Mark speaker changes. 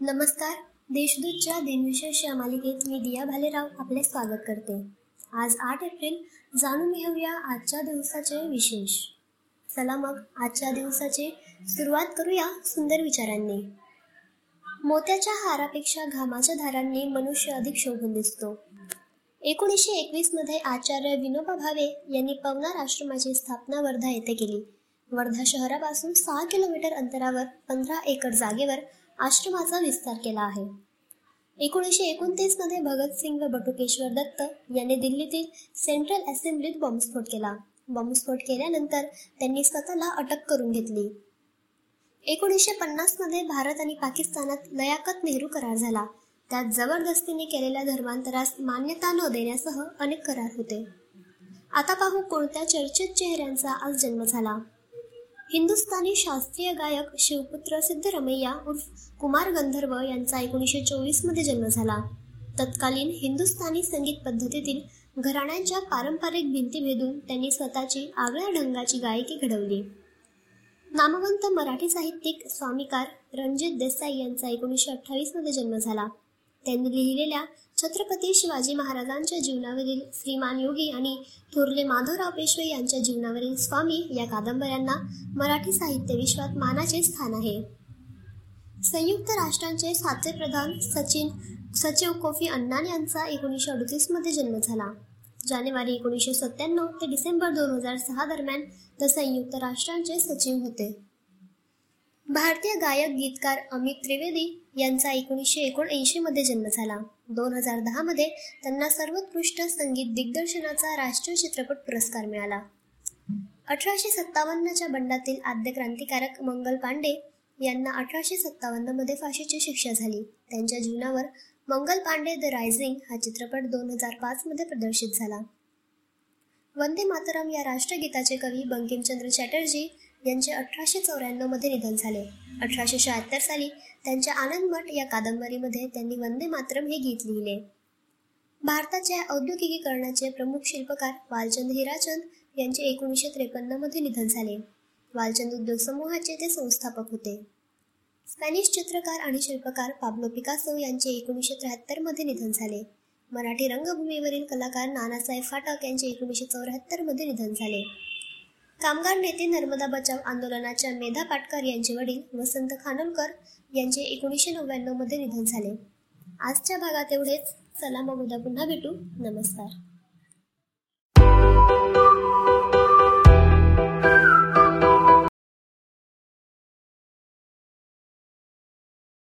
Speaker 1: नमस्कार. देशदूतच्या दिनविशेष या मालिकेत मी दिया भालेराव आपले स्वागत करते. आज आठ एप्रिल. जाणून घेऊया आजच्या दिवसाचे विशेष. चला मग आजच्या दिवसाचे सुरुवात करूया सुंदर विचारांनी. मोत्याच्या हारापेक्षा घामाच्या धारांनी मनुष्य अधिक शोभून दिसतो. एकोणीसशे एकवीसमध्ये आचार्य विनोबा भावे यांनी पवनार आश्रमाची स्थापना वर्धा येथे केली. वर्धा शहरापासून सहा किलोमीटर अंतरावर पंधरा एकर जागेवर आश्रमाचा विस्तार केला आहे. एकोणीसशे एकोणतीसमध्ये भगतसिंग व बटुकेश्वर दत्त यांनी दिल्लीतील सेंट्रल असेंब्लीत बॉम्बस्फोट केला. बॉम्बस्फोट केल्यानंतर त्यांनी स्वतःला अटक करून घेतली. एकोणीसशे पन्नासमध्ये भारत आणि पाकिस्तानात लयाकत नेहरू करार झाला. त्यात जबरदस्तीने केलेल्या धर्मांतरास मान्यता न देण्यासह अनेक करार होते. आता पाहू कोणत्या चर्चित चेहऱ्यांचा आज जन्म झाला. हिंदुस्थानी शास्त्रीय गायक शिवपुत्र सिद्धरमैया उर्फ कुमार गंधर्व यांचा एकोणीसशे चोवीसमध्ये जन्म झाला. तत्कालीन हिंदुस्थानी संगीत पद्धतीतील घराण्यांच्या पारंपरिक भिंती भेदून त्यांनी स्वतःची आगळ्या ढंगाची गायकी घडवली. नामवंत मराठी साहित्यिक स्वामीकार रणजित देसाई यांचा एकोणीसशे अठ्ठावीसमध्ये जन्म झाला. त्यांनी लिहिलेल्या छत्रपती शिवाजी महाराजांच्या जीवनावरील श्रीमान योगी आणि थोरले माधवराव पेशवे यांच्या जीवनावरील स्वामी या कादंबऱ्यांना मराठी साहित्य विश्वात मानाचे स्थान आहे. संयुक्त राष्ट्रांचे सातवे प्रधान सचिन सचिव कोफी अन्नान यांचा एकोणीसशे अडतीसमध्ये जन्म झाला. जानेवारी एकोणीसशे सत्त्याण्णव ते डिसेंबर दोन हजार सहा दरम्यान ते संयुक्त राष्ट्रांचे सचिव होते. भारतीय गायक गीतकार अमित त्रिवेदी यांचा एकोणीसशे एकोणऐंशी मध्ये जन्म झाला. दोन हजार दहा मध्ये त्यांना सर्वोत्कृष्ट संगीत दिग्दर्शनाचा राष्ट्रीय चित्रपट पुरस्कार मिळाला. अठराशे सत्तावन्नच्या बंडातील आद्य क्रांतिकारक मंगल पांडे यांना अठराशे सत्तावन्नमध्ये फाशीची शिक्षा झाली. त्यांच्या जीवनावर मंगल पांडे द रायझिंग हा चित्रपट दोन हजार पाच मध्ये प्रदर्शित झाला. वंदे मातरम या राष्ट्रगीताचे कवी बंकिमचंद्र चॅटर्जी यांचे अठराशे चौऱ्याण्णवमध्ये निधन झाले. अठराशे शहात्तर साली त्यांच्या आनंद मठ या कादंबरीमध्ये त्यांनी वंदे मातरम हे गीत लिहिले. भारताच्या औद्योगिकीकरणाचे प्रमुख शिल्पकार वालचंद हिराचंद यांचे एकोणीसशे त्रेपन्नमध्ये निधन झाले. वालचंद उद्योग समूहाचे ते संस्थापक होते. स्पॅनिश चित्रकार आणि शिल्पकार पाब्लो पिकासो यांचे एकोणीसशे त्र्याहत्तरमध्ये निधन झाले. मराठी रंगभूमीवरील कलाकार नानासाहेब फाटक यांचे एकोणीसशे चौऱ्याहत्तरमध्ये निधन झाले. कामगार नेते नर्मदा बचाव आंदोलनाच्या मेधा पाटकर यांचे वडील वसंत खानोलकर यांचे एकोणीसशे नव्याण्णवमध्ये निधन झाले. आजच्या भागात एवढेच. चला मग उद्या पुन्हा भेटू. नमस्कार.